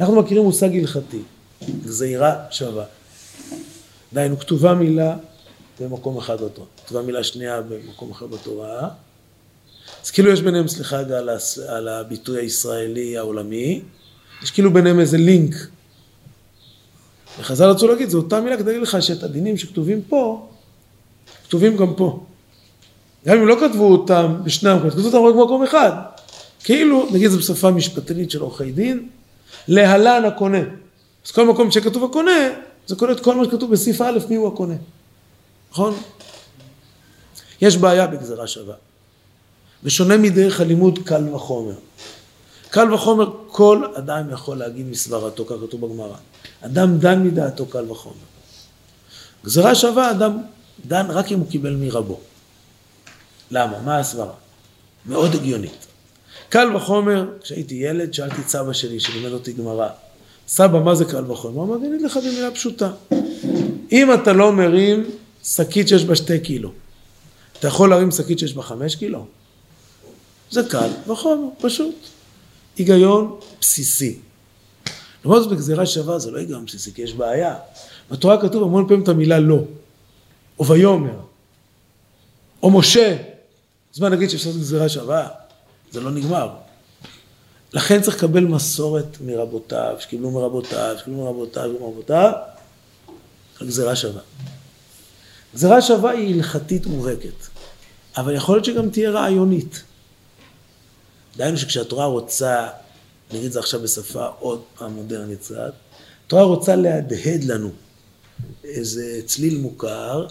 אנחנו מכירים מושג הלכתי, גזירה שווה. דהיינו, כתובה מילה במקום אחד בתורה, כתובה מילה שנייה במקום אחר בתורה. אז כאילו יש ביניהם, סליחה רגע על, הס... על הביטוי הישראלי העולמי, יש כאילו ביניהם איזה לינק. וחז"ל רצו להגיד, זו אותה מילה כדי לך שאת הדינים שכתובים פה, כתובים גם פה. גם אם לא כתבו אותם בשני המקומות, כתבו אותם רק במקום אחד. כאילו, נגיד זה בשפה משפטנית של עורכי דין, להלן הקונה. אז כל מקום שכתוב הקונה, זה כולל את כל מה שכתוב בסעיף א', מי הוא הקונה. נכון? יש בעיה בגזרה שווה. בשונה מדרך הלימוד קל וחומר. קל וחומר כל אדם יכול להגיד מסברתו, כך כתוב בגמרא. אדם דן מדעתו קל וחומר. גזרה שווה אדם דן רק אם הוא קיבל מרבו. למה? מה הסברה? מאוד הגיונית. קל וחומר, כשהייתי ילד, שאלתי את סבא שלי שלימד אותי גמרא, סבא, מה זה קל וחומר? הוא אמר, אני אגיד לך במילה פשוטה. אם אתה לא מרים שקית שיש בה שתי קילו, אתה יכול להרים שקית שיש בה חמש קילו? זה קל וחומר, פשוט. היגיון בסיסי. למרות זאת בגזירה שווה זה לא היגיון בסיסי, כי יש בעיה. בתורה כתוב המון פעמים את המילה לא, או ויאמר, או משה. אז מה נגיד שאפשר לעשות גזירה שווה? זה לא נגמר. לכן צריך לקבל מסורת מרבותיו, שקיבלו מרבותיו, שקיבלו מרבותיו, מרבותיו, הגזירה שווה. גזירה שווה היא הלכתית מובהקת, אבל יכול להיות שגם תהיה רעיונית. דהיינו שכשהתורה רוצה, נגיד את זה עכשיו בשפה עוד פעם מודרנית קצת, התורה רוצה להדהד לנו איזה צליל מוכר,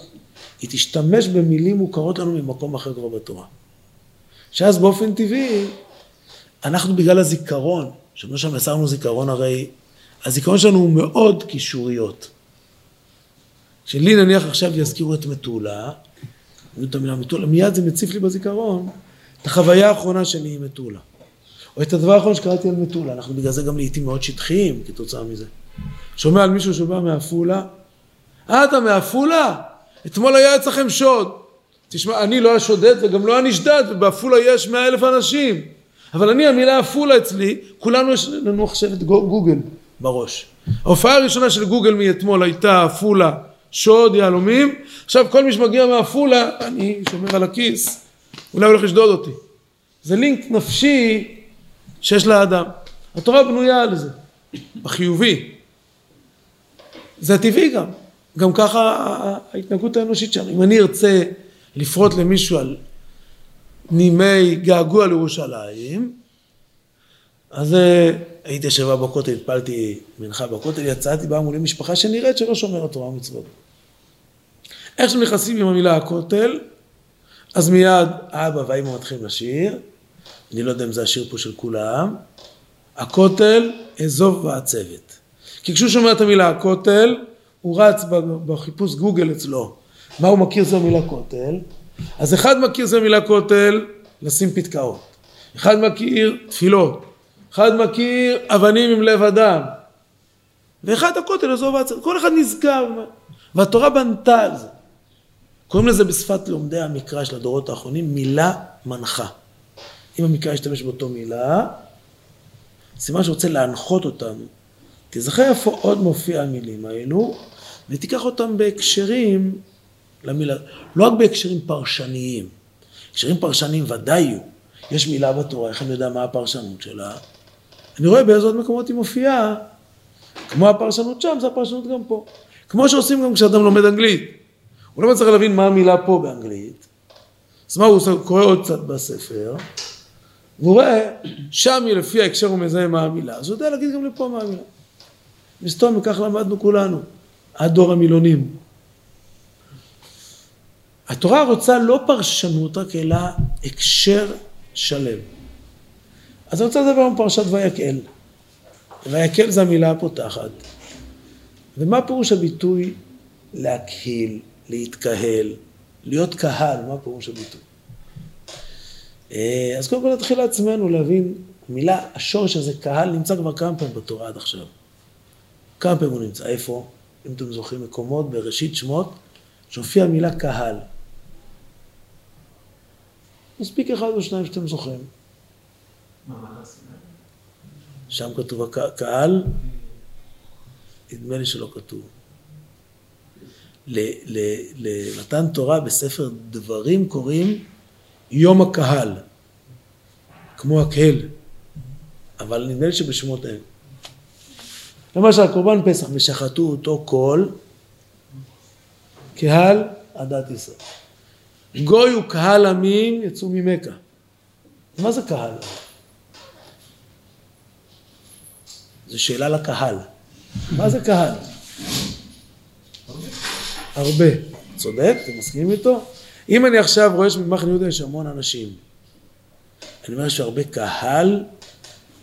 היא תשתמש במילים מוכרות לנו ממקום אחר כבר בתורה. שאז באופן טבעי, אנחנו בגלל הזיכרון, שאומר שם מסרנו זיכרון הרי, הזיכרון שלנו הוא מאוד קישוריות. שלי נניח עכשיו יזכירו את מטולה, את המילה מטולה, מיד זה מציף לי בזיכרון את החוויה האחרונה שלי עם מטולה. או את הדבר האחרון שקראתי על מטולה, אנחנו בגלל זה גם לעיתים מאוד שטחיים כתוצאה מזה. שומע על מישהו שבא מעפולה, אה אתה מעפולה? אתמול היה אצלכם שוד. תשמע, אני לא השודד וגם לא הנשדד, ובעפולה יש מאה אלף אנשים. אבל אני, המילה עפולה אצלי, כולנו יש לנו עכשיו את גוגל בראש. ההופעה הראשונה של גוגל מאתמול הייתה עפולה, שוד, יהלומים. עכשיו כל מי שמגיע מעפולה, אני שומר על הכיס, אולי הולך לשדוד אותי. זה לינק נפשי שיש לאדם. התורה בנויה על זה, בחיובי. זה טבעי גם. גם ככה ההתנהגות האנושית שלנו. אם אני ארצה לפרוט למישהו על נימי געגוע לירושלים, אז אה, הייתי ישבה בכותל, התפלתי מנחה בכותל, יצאתי, באה מולי משפחה שנראית שלא שומרת תורה ומצוות. איך שנכנסים עם המילה הכותל, אז מיד אבא והאמא מתחילים לשיר, אני לא יודע אם זה השיר פה של כולם, הכותל, אזוב ועצבת. כי כשהוא שומע את המילה הכותל, הוא רץ בחיפוש גוגל אצלו, מה הוא מכיר זה המילה כותל, אז אחד מכיר זה המילה כותל, לשים פתקאות, אחד מכיר תפילות, אחד מכיר אבנים עם לב אדם, ואחד הכותל עזוב ועצר, כל אחד נזכר, והתורה בנתה על זה. קוראים לזה בשפת לומדי המקרא של הדורות האחרונים מילה מנחה. אם המקרא ישתמש באותו מילה, סימן שרוצה להנחות אותנו. תזכר איפה עוד מופיע המילים האלו, ותיקח אותם בהקשרים למילה, לא רק בהקשרים פרשניים, הקשרים פרשניים ודאי יהיו. יש מילה בתורה, איך אני יודע מה הפרשנות שלה? אני רואה באיזה עוד מקומות היא מופיעה, כמו הפרשנות שם, זה הפרשנות גם פה. כמו שעושים גם כשאדם לומד אנגלית. הוא לא מצליח להבין מה המילה פה באנגלית, אז מה הוא קורא עוד קצת בספר, והוא רואה, שם לפי ההקשר הוא מזהה מה המילה, אז הוא יודע להגיד גם לפה מה המילה. מסתום, וכך למדנו כולנו, עד דור המילונים. התורה רוצה לא פרשנות רק, אלא הקשר שלם. אז אני רוצה לדבר על פרשת ויקל. ויקל זה המילה הפותחת. ומה פירוש הביטוי להקהיל, להתקהל, להיות קהל, מה פירוש הביטוי? אה, אז קודם כל נתחיל לעצמנו להבין, המילה, השורש הזה, קהל, נמצא כבר כמה פעמים בתורה עד עכשיו. כמה פעמים הוא נמצא, איפה? אם אתם זוכרים מקומות בראשית שמות, שהופיעה המילה קהל. מספיק אחד או שניים שאתם זוכרים. שם כתוב הקהל, נדמה לי שלא כתוב. למתן תורה בספר דברים קוראים יום הקהל, כמו הקהל, אבל נדמה לי שבשמות אין. למשל, קורבן פסח, ושחטו אותו כל קהל עדת ישראל. גוי וקהל עמים יצאו ממכה. מה זה קהל? זו שאלה לקהל. מה זה קהל? הרבה. צודק? אתם מסכימים איתו? אם אני עכשיו רואה שבמחנה יהודה יש המון אנשים, אני אומר שהרבה קהל,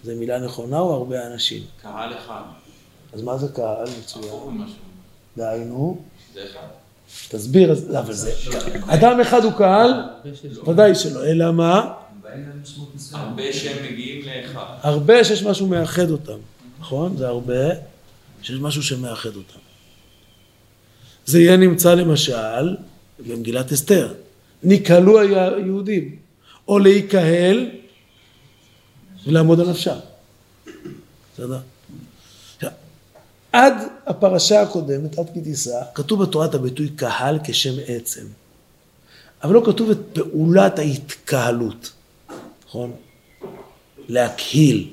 זה מילה נכונה או הרבה אנשים? קהל אחד. אז מה זה קהל מצוין? דהיינו? זה אחד. תסביר, אבל זה, אדם אחד הוא קהל? ודאי שלא, אלא מה? הרבה שהם מגיעים לאחד. הרבה שיש משהו מאחד אותם, נכון? זה הרבה שיש משהו שמאחד אותם. זה יהיה נמצא למשל במגילת אסתר. נקהלו היהודים, או להיקהל ולעמוד על נפשם. בסדר? עד הפרשה הקודמת, עד כי תישא, כתוב בתורת הביטוי קהל כשם עצם. אבל לא כתוב את פעולת ההתקהלות, נכון? להקהיל.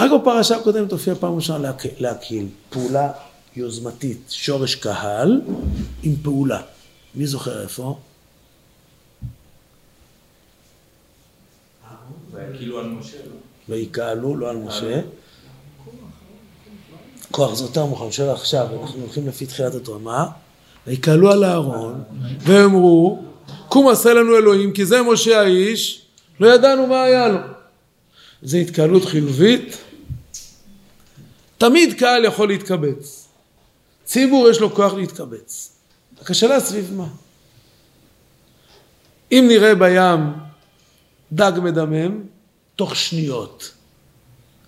רק בפרשה הקודמת הופיע פעם ראשונה להקהיל. פעולה יוזמתית, שורש קהל עם פעולה. מי זוכר איפה? כאילו על משה. ויקהלו, לא על משה. כוח יותר מאוחר, שואל עכשיו, אנחנו הולכים לפי תחילת התורה, מה? ויקהלו על אהרון, ואמרו, קום עשה לנו אלוהים, כי זה משה האיש, לא ידענו מה היה לו. זו התקהלות חיובית. תמיד קהל יכול להתקבץ. ציבור יש לו כוח להתקבץ. רק השאלה סביב מה? אם נראה בים דג מדמם, תוך שניות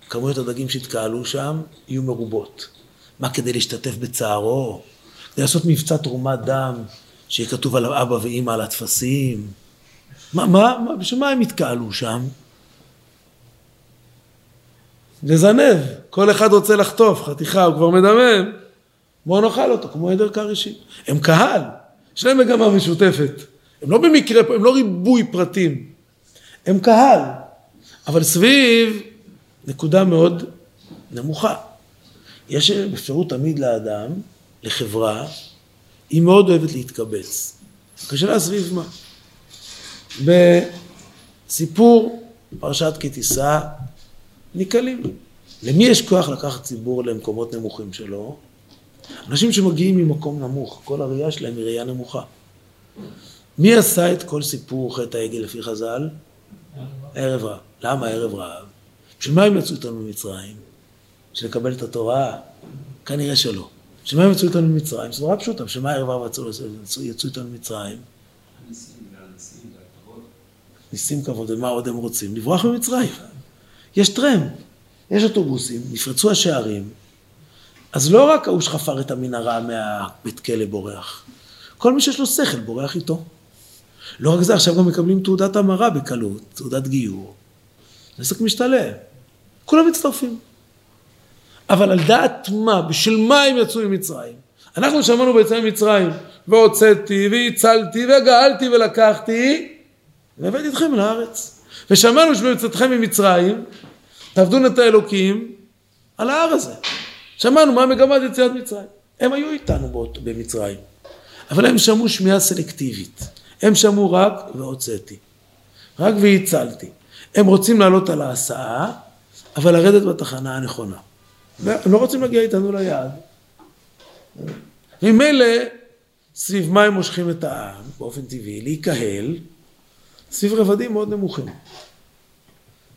כמויות הדגים שהתקהלו שם יהיו מרובות. מה כדי להשתתף בצערו? כדי לעשות מבצע תרומת דם, שיהיה כתוב על אבא ואימא על הטפסים? מה, מה, מה, בשביל מה הם התקהלו שם? לזנב, כל אחד רוצה לחטוף חתיכה, הוא כבר מדמם, בואו נאכל אותו, כמו עדר כרישים. הם קהל, יש להם מגמה משותפת. הם לא במקרה, הם לא ריבוי פרטים, הם קהל. אבל סביב נקודה מאוד נמוכה. יש אפשרות תמיד לאדם, לחברה, היא מאוד אוהבת להתקבץ. השאלה סביב מה? בסיפור פרשת כי תישא, ניקלים. למי יש כוח לקחת ציבור למקומות נמוכים שלו? אנשים שמגיעים ממקום נמוך, כל הראייה שלהם היא ראייה נמוכה. מי עשה את כל סיפור חטא העגל לפי חז"ל? ערב רב. למה ערב רב? בשביל מה הם יצאו איתנו ממצרים? בשביל לקבל את התורה? כנראה שלא. בשביל מה הם יצאו איתנו ממצרים? זו נורא פשוטה, בשביל מה ערב רב יצאו איתנו ממצרים? ניסים כבוד, ומה עוד הם רוצים? לברוח ממצרים. יש טרמפ, יש אוטובוסים, נפרצו השערים, אז לא רק ההוא שחפר את המנהרה מהבית כלא בורח, כל מי שיש לו שכל בורח איתו. לא רק זה, עכשיו גם מקבלים תעודת המרה בקלות, תעודת גיור. עסק משתלם. כולם מצטרפים. אבל על דעת מה, בשביל מה הם יצאו ממצרים? אנחנו שמענו ביציאה ממצרים, והוצאתי, והצלתי, וגאלתי, ולקחתי, והבאתי אתכם לארץ. ושמענו שבמצאתכם ממצרים, תעבדו נטע אלוקים על ההר הזה. שמענו מה מגמת יציאת מצרים. הם היו איתנו במצרים, אבל הם שמעו שמיעה סלקטיבית. הם שמעו רק והוצאתי. רק והצלתי. הם רוצים לעלות על ההסעה, אבל לרדת בתחנה הנכונה. הם לא רוצים להגיע איתנו ליעד. ממילא, סביב מה הם מושכים את העם, באופן טבעי, להיקהל, סביב רבדים מאוד נמוכים.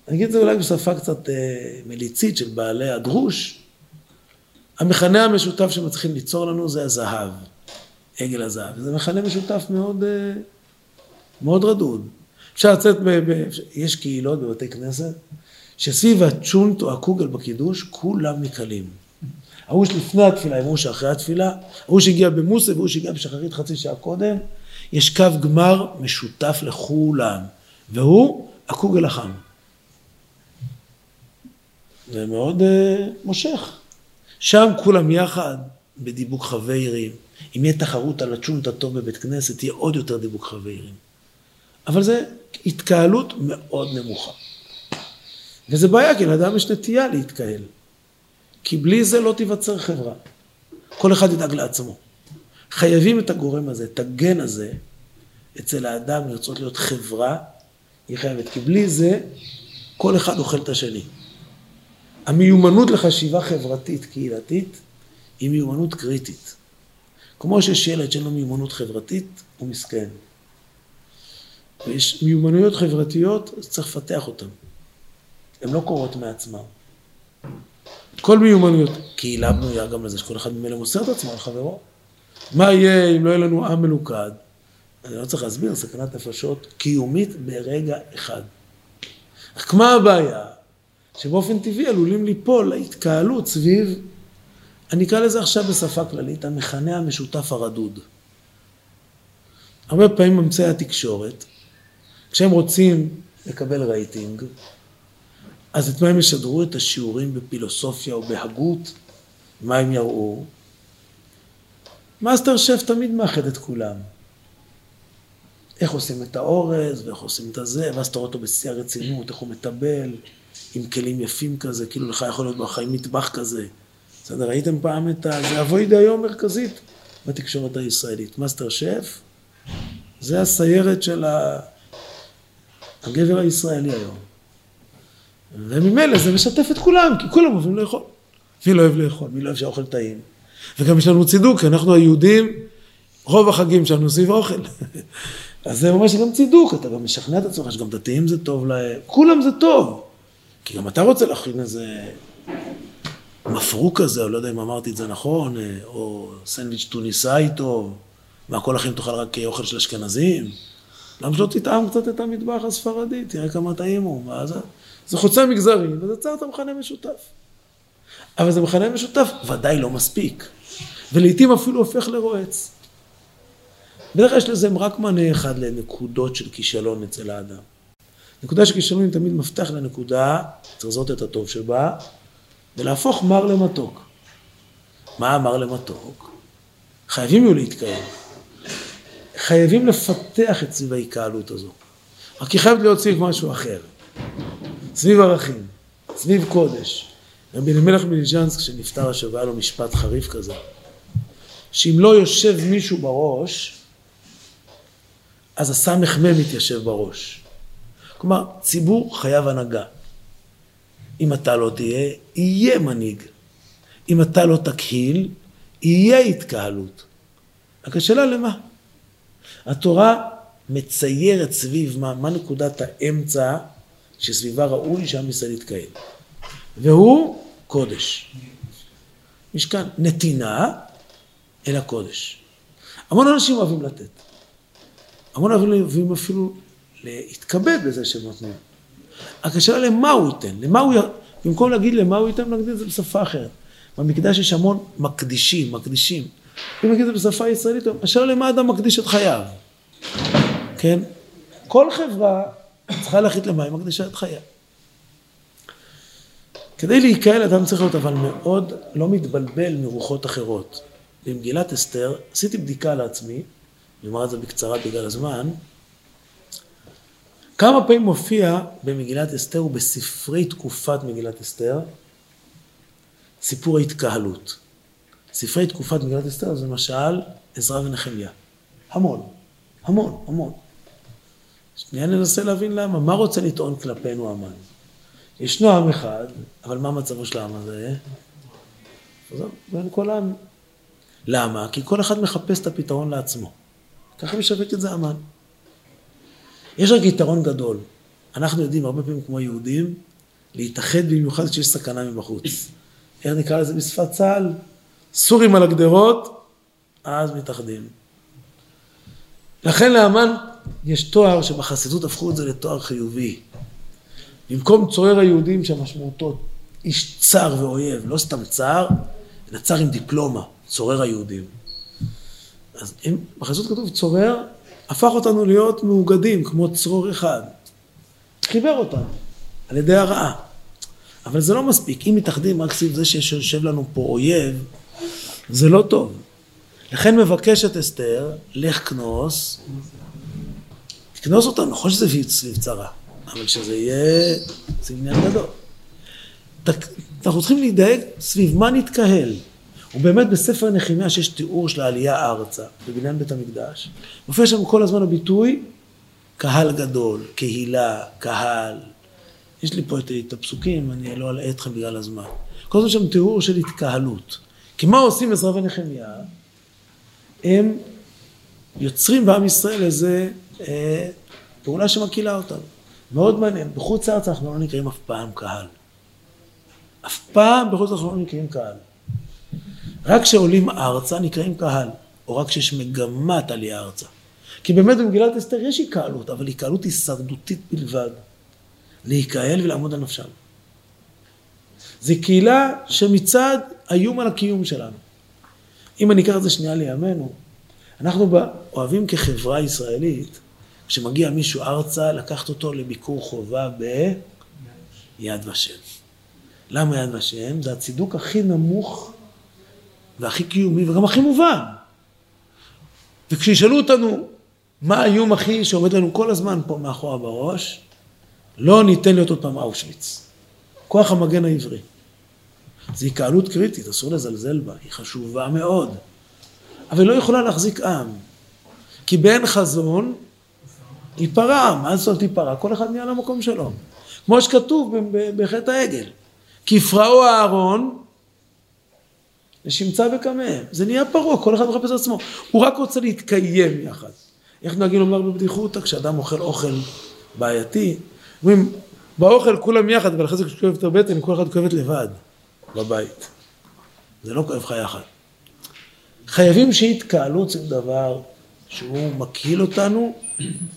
אני אגיד את זה אולי בשפה קצת אה, מליצית של בעלי הדרוש. המכנה המשותף שמצליחים ליצור לנו זה הזהב, עגל הזהב. זה מכנה משותף מאוד, אה, מאוד רדוד. אפשר לצאת, ב, ב, יש קהילות בבתי כנסת, שסביב הצ'ונט או הקוגל בקידוש, כולם נקהלים. ההוא שלפני התפילה, ההוא שאחרי התפילה, ההוא שהגיע במוסה והוא שהגיע בשחרית חצי שעה קודם, יש קו גמר משותף לכולם, והוא הקוגל החם. זה מאוד uh, מושך. שם כולם יחד, בדיבוק חברים. אם יהיה תחרות על הצ'ונט הטוב בבית כנסת, יהיה עוד יותר דיבוק חברים. אבל זה התקהלות מאוד נמוכה. וזה בעיה, כי לאדם יש נטייה להתקהל. כי בלי זה לא תיווצר חברה. כל אחד ידאג לעצמו. חייבים את הגורם הזה, את הגן הזה, אצל האדם לרצות להיות חברה, היא חייבת. כי בלי זה, כל אחד אוכל את השני. המיומנות לחשיבה חברתית קהילתית היא מיומנות קריטית. כמו שיש ילד שאין לו מיומנות חברתית, הוא מסכן. ויש מיומנויות חברתיות, אז צריך לפתח אותן. הן לא קורות מעצמן. כל מיומנויות. קהילה בנויה גם לזה שכל אחד ממילא מוסר את עצמו על חברו. מה יהיה אם לא יהיה לנו עם מלוכד? אני לא צריך להסביר, סכנת נפשות קיומית ברגע אחד. רק מה הבעיה? שבאופן טבעי עלולים ליפול להתקהלות סביב, אני אקרא לזה עכשיו בשפה כללית, המכנה המשותף הרדוד. הרבה פעמים אמצעי התקשורת, כשהם רוצים לקבל רייטינג, אז את מה הם ישדרו? את השיעורים בפילוסופיה או בהגות? מה הם יראו? מאסטר שף תמיד מאחד את כולם. איך עושים את האורז, ואיך עושים את הזה, ואז אתה רואה אותו בשיא הרצינות, איך הוא מטבל, עם כלים יפים כזה, כאילו לך יכול להיות בחיים מטבח כזה. בסדר, ראיתם פעם את ה... זה עבוידה היום מרכזית בתקשורת הישראלית. מאסטר שף, זה הסיירת של ה... הגבר הישראלי היום. וממילא זה משתף את כולם, כי כולם אוהבים לאכול. מי לא אוהב לאכול? מי לא אוהב שהאוכל טעים? וגם יש לנו צידוק, כי אנחנו היהודים, רוב החגים שלנו סביב האוכל. אז זה ממש גם צידוק, אתה גם משכנע את עצמך שגם דתיים זה טוב להם, כולם זה טוב. כי גם אתה רוצה להכין איזה מפרוק כזה, או לא יודע אם אמרתי את זה נכון, או סנדוויץ' טוניסאי טוב, מה כל החיים תאכל רק אוכל של אשכנזים? למה שלא תטעם קצת את המטבח הספרדי, תראה כמה טעים הוא, מה זה? חוצה מגזרים, וזה יצר את המכנה משותף. אבל זה מכנה משותף ודאי לא מספיק, ולעיתים אפילו הופך לרועץ. בדרך כלל יש לזה רק מענה אחד לנקודות של כישלון אצל האדם. נקודה של כישלון היא תמיד מפתח לנקודה, צריך לזהות את הטוב שבה, ולהפוך מר למתוק. מה המר למתוק? חייבים יהיו להתקיים. חייבים לפתח את סביב ההתקהלות הזו. רק היא חייבת סביב משהו אחר. סביב ערכים, סביב קודש. רבי אלימלך מליז'נסק שנפטר השבוע היה לו משפט חריף כזה, שאם לא יושב מישהו בראש, אז הסמ"ך מ' מתיישב בראש. כלומר, ציבור חייב הנהגה. אם אתה לא תהיה, יהיה מנהיג. אם אתה לא תקהיל, יהיה התקהלות. רק השאלה למה? התורה מציירת סביב מה, מה נקודת האמצע שסביבה ראוי שעם ישראל יתקהל. והוא קודש. משכן, נתינה אל הקודש. המון אנשים אוהבים לתת. המון אוהבים אפילו להתכבד בזה שהם נותנים. רק השאלה למה הוא ייתן, למה הוא, י... במקום להגיד למה הוא ייתן, נגיד את זה בשפה אחרת. במקדש יש המון מקדישים, מקדישים. אם נגיד את זה בשפה ישראלית, השאלה למה אדם מקדיש את חייו. כן? כל חברה צריכה להחליט למה היא מקדישה את חייה. כדי להיקהל אדם צריך להיות אבל מאוד לא מתבלבל מרוחות אחרות. במגילת אסתר, עשיתי בדיקה לעצמי, אני אומר את זה בקצרה בגלל הזמן, כמה פעמים מופיע במגילת אסתר ובספרי תקופת מגילת אסתר סיפור ההתקהלות. ספרי תקופת מגילת אסתר זה למשל עזרא ונחמיה. המון, המון, המון. שנייה ננסה להבין למה. מה רוצה לטעון כלפינו המן? ישנו עם אחד, אבל מה מצבו של העם הזה? בין כל העם. למה? כי כל אחד מחפש את הפתרון לעצמו. ככה משווק את זה המן. יש רק יתרון גדול. אנחנו יודעים הרבה פעמים כמו יהודים להתאחד במיוחד כשיש סכנה מבחוץ. איך נקרא לזה בשפת צה"ל? סורים על הגדרות, אז מתאחדים. לכן לאמן יש תואר שבחסידות הפכו את זה לתואר חיובי. במקום צורר היהודים שמשמעותו איש צר ואויב, לא סתם צר, אלא צר עם דיפלומה, צורר היהודים. אז אם בחסידות כתוב צורר, הפך אותנו להיות מאוגדים כמו צרור אחד. חיבר אותנו על ידי הרעה. אבל זה לא מספיק. אם מתאחדים רק סביב זה שיושב לנו פה אויב, זה לא טוב. לכן מבקשת אסתר, לך כנוס, תכנוס אותנו, נכון שזה סביב צרה, אבל שזה יהיה, זה עניין גדול. אנחנו צריכים להידאג סביב מה נתקהל. ובאמת בספר נחמיה שיש תיאור של העלייה ארצה, בבניין בית המקדש, מופיע שם כל הזמן הביטוי קהל גדול, קהילה, קהל. יש לי פה את, את הפסוקים, אני לא אלאה אתכם בגלל הזמן. כל הזמן שם תיאור של התקהלות. כי מה עושים עזרא ונחמיה? הם יוצרים בעם ישראל איזה אה, פעולה שמקהילה אותנו. מאוד מעניין. בחוץ לארץ אנחנו לא נקראים אף פעם קהל. אף פעם בחוץ לארץ אנחנו לא נקראים קהל. רק כשעולים ארצה נקראים קהל, או רק כשיש מגמת עלייה ארצה. כי באמת במגילת אסתר יש התקהלות, אבל התקהלות הישרדותית בלבד. להיקהל ולעמוד על נפשם. זו קהילה שמצד האיום על הקיום שלנו. אם אני אקח את זה שנייה לימינו, אנחנו אוהבים כחברה ישראלית, כשמגיע מישהו ארצה, לקחת אותו לביקור חובה ביד ושם. למה יד ושם? זה הצידוק הכי נמוך והכי קיומי וגם הכי מובן. וכשישאלו אותנו מה האיום הכי שעומד לנו כל הזמן פה מאחורה בראש, לא ניתן להיות עוד פעם אושוויץ. כוח המגן העברי. זו התקהלות קריטית, אסור לזלזל בה, היא חשובה מאוד. אבל לא יכולה להחזיק עם. כי באין חזון, ייפרע, מה זאת אומרת ייפרע? כל אחד נהיה למקום שלו. כמו שכתוב בחטא העגל. כי יפרעו אהרון לשמצה וקמא. זה נהיה פרעה, כל אחד מחפש עצמו. הוא רק רוצה להתקיים יחד. איך נוהגים לומר בבדיחותא? כשאדם אוכל אוכל בעייתי, אומרים, באוכל כולם יחד, אבל אחרי זה כשכואבת את הבטן, כל אחד כואבת לבד בבית. זה לא כואב לך יחד. חייבים שיתקהלות זה דבר שהוא מקהיל אותנו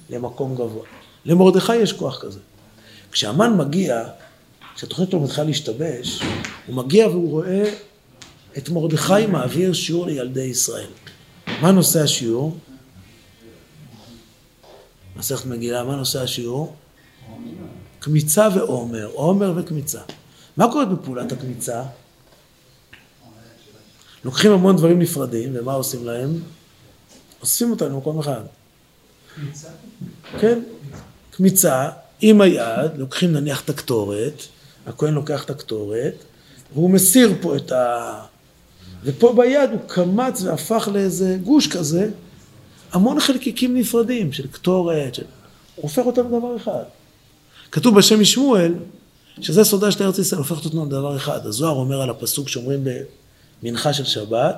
למקום גבוה. למרדכי יש כוח כזה. כשהמן מגיע, כשהתוכנית שלו מתחילה להשתבש, הוא מגיע והוא רואה את מרדכי מעביר שיעור לילדי ישראל. מה נושא השיעור? מסכת מגילה, מה נושא השיעור? קמיצה ועומר, עומר וקמיצה. מה קורה בפעולת הקמיצה? לוקחים המון דברים נפרדים, ומה עושים להם? אוספים אותם למקום אחד. קמיצה? כן, קמיצה עם היד, לוקחים נניח את הקטורת, הכהן לוקח את הקטורת, והוא מסיר פה את ה... ופה ביד הוא קמץ והפך לאיזה גוש כזה, המון חלקיקים נפרדים של קטורת, של... הוא הופך אותם לדבר אחד. כתוב בשם משמואל, שזה סודה של ארץ ישראל, הופכת אותנו לדבר אחד. הזוהר אומר על הפסוק שאומרים במנחה של שבת,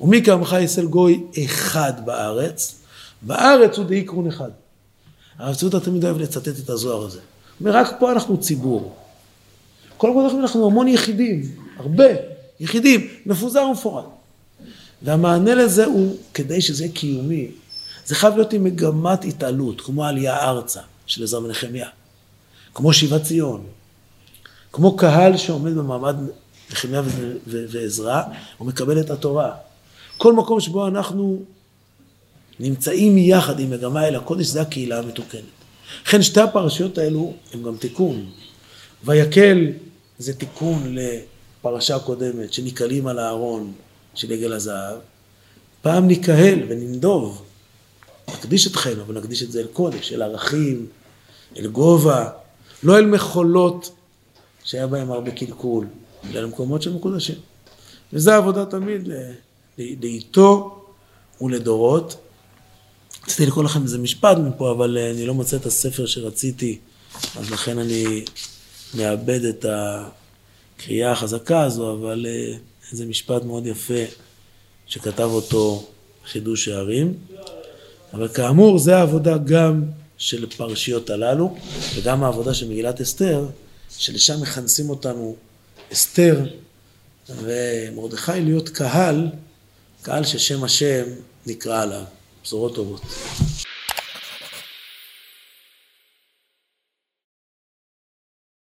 ומי כעמך ישראל גוי אחד בארץ, בארץ הוא דאיקרון אחד. הרב צודה תמיד אוהב לצטט את הזוהר הזה. הוא אומר, רק פה אנחנו ציבור. כל הזמן אנחנו המון יחידים, הרבה יחידים, מפוזר ומפורד. והמענה לזה הוא, כדי שזה יהיה קיומי, זה חייב להיות עם מגמת התעלות, כמו העלייה ארצה של עזרא ונחמיה, כמו שיבת ציון, כמו קהל שעומד במעמד נחמיה ועזרא, הוא מקבל את התורה. כל מקום שבו אנחנו נמצאים יחד עם מגמה אל הקודש, זה הקהילה המתוקנת. לכן שתי הפרשיות האלו הם גם תיקון. ויקל זה תיקון לפרשה קודמת, שנקהלים על הארון של עגל הזהב. פעם נקהל וננדוב נקדיש אתכם, אבל נקדיש את זה אל קודש, אל ערכים, אל גובה, לא אל מחולות שהיה בהם הרבה קלקול, למקומות מקודשים. וזו העבודה תמיד לאיתו ולדורות. רציתי לקרוא לכם איזה משפט מפה, אבל אה, אני לא מוצא את הספר שרציתי, אז לכן אני מאבד את הקריאה החזקה הזו, אבל אה, איזה משפט מאוד יפה שכתב אותו חידוש שערים. אבל כאמור, זה העבודה גם של פרשיות הללו, וגם העבודה של מגילת אסתר, שלשם מכנסים אותנו אסתר ומרדכי להיות קהל, קהל ששם השם נקרא עליו. בשורות טובות.